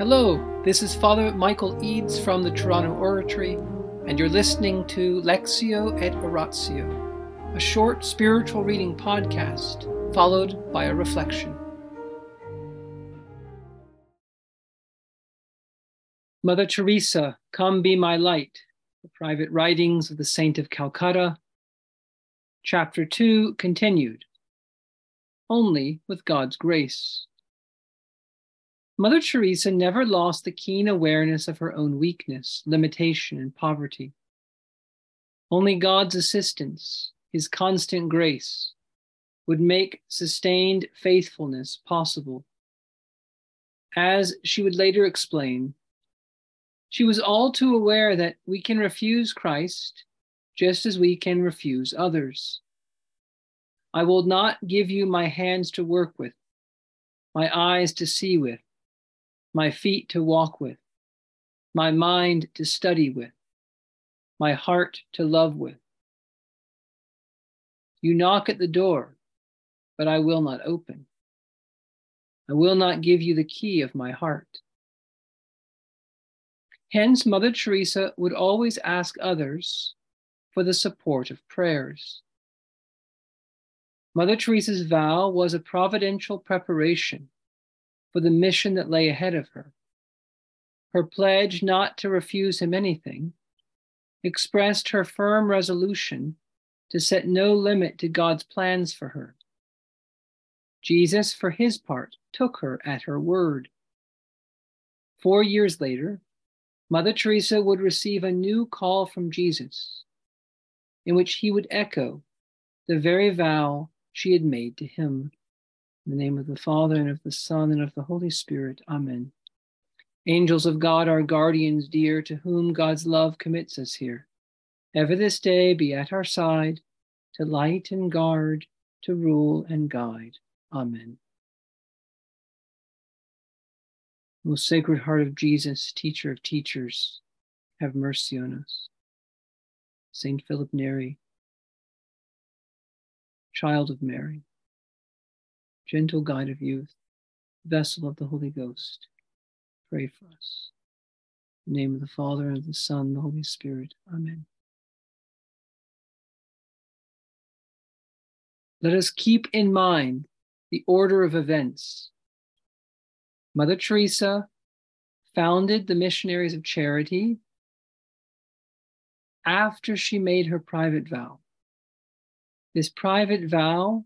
Hello, this is Father Michael Eades from the Toronto Oratory, and you're listening to Lectio et Oratio, a short spiritual reading podcast followed by a reflection. Mother Teresa, Come Be My Light, the private writings of the Saint of Calcutta, Chapter 2 continued, only with God's grace. Mother Teresa never lost the keen awareness of her own weakness, limitation, and poverty. Only God's assistance, His constant grace, would make sustained faithfulness possible. As she would later explain, she was all too aware that we can refuse Christ just as we can refuse others. I will not give you my hands to work with, my eyes to see with, my feet to walk with, my mind to study with, my heart to love with. You knock at the door, but I will not open. I will not give you the key of my heart. Hence, Mother Teresa would always ask others for the support of prayers. Mother Teresa's vow was a providential preparation for the mission that lay ahead of her. Her pledge not to refuse him anything expressed her firm resolution to set no limit to God's plans for her. Jesus, for his part, took her at her word. Four years later, Mother Teresa would receive a new call from Jesus, in which he would echo the very vow she had made to him. In the name of the Father, and of the Son, and of the Holy Spirit. Amen. Angels of God, our guardians dear, to whom God's love commits us here, ever this day be at our side, to light and guard, to rule and guide. Amen. Most Sacred Heart of Jesus, Teacher of teachers, have mercy on us. Saint Philip Neri, Child of Mary, gentle guide of youth, vessel of the Holy Ghost, pray for us. In the name of the Father, and of the Son, and the Holy Spirit. Amen. Let us keep in mind the order of events. Mother Teresa founded the Missionaries of Charity after she made her private vow. This private vow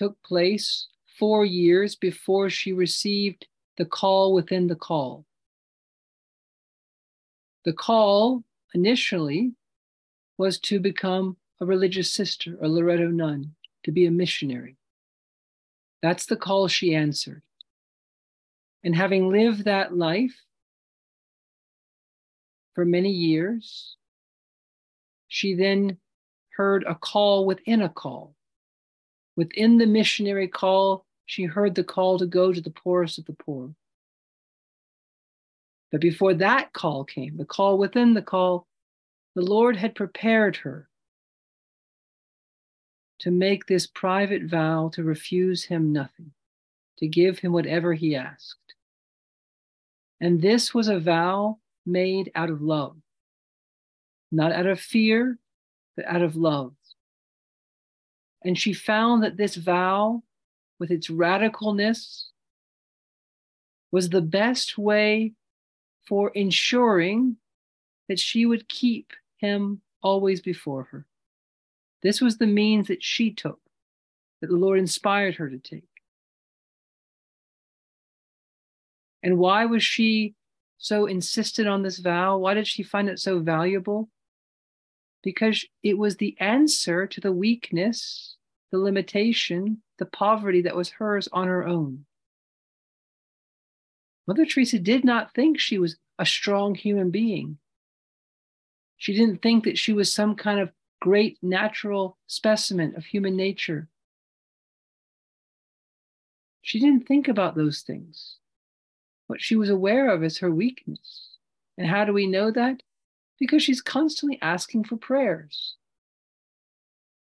took place four years before she received the call within the call. The call initially was to become a religious sister, a Loreto nun, to be a missionary. That's the call she answered. And having lived that life for many years, she then heard a call within a call. Within the missionary call, she heard the call to go to the poorest of the poor. But before that call came, the call within the call, the Lord had prepared her to make this private vow to refuse him nothing, to give him whatever he asked. And this was a vow made out of love, not out of fear, but out of love. And she found that this vow, with its radicalness, was the best way for ensuring that she would keep him always before her. This was the means that she took, that the Lord inspired her to take. And why was she so insistent on this vow? Why did she find it so valuable? Because it was the answer to the weakness, the limitation, the poverty that was hers on her own. Mother Teresa did not think she was a strong human being. She didn't think that she was some kind of great natural specimen of human nature. She didn't think about those things. What she was aware of is her weakness. And how do we know that? Because she's constantly asking for prayers.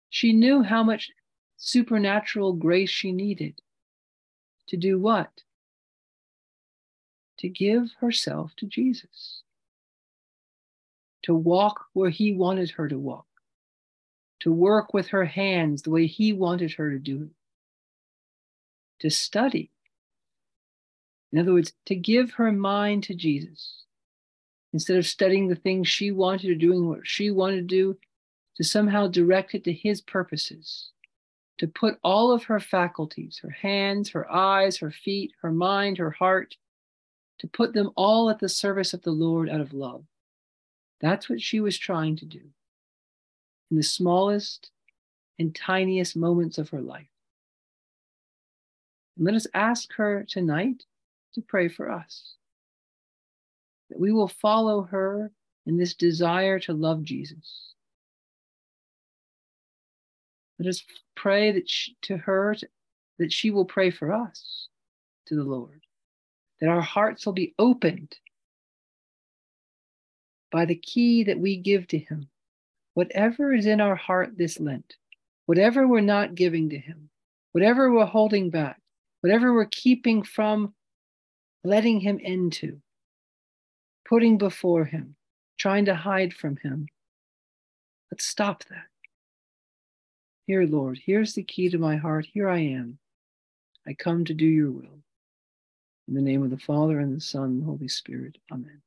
She knew how much supernatural grace she needed. To do what? to give herself to Jesus, to walk where he wanted her to walk, to work with her hands the way he wanted her to do it, to study. In other words, to give her mind to Jesus. Instead of studying the things she wanted or doing what she wanted to do, to somehow direct it to his purposes, to put all of her faculties, her hands, her eyes, her feet, her mind, her heart, to put them all at the service of the Lord out of love. That's what she was trying to do in the smallest and tiniest moments of her life. And let us ask her tonight to pray for us, that we will follow her in this desire to love Jesus. Let us pray that she, to her that she will pray for us to the Lord that our hearts will be opened by the key that we give to Him. Whatever is in our heart this Lent, whatever we're not giving to Him, whatever we're holding back, whatever we're keeping from letting Him into, putting before Him, trying to hide from Him, let's stop that. Here, Lord, here's the key to my heart. Here I am. I come to do your will. In the name of the Father, and the Son, and the Holy Spirit. Amen.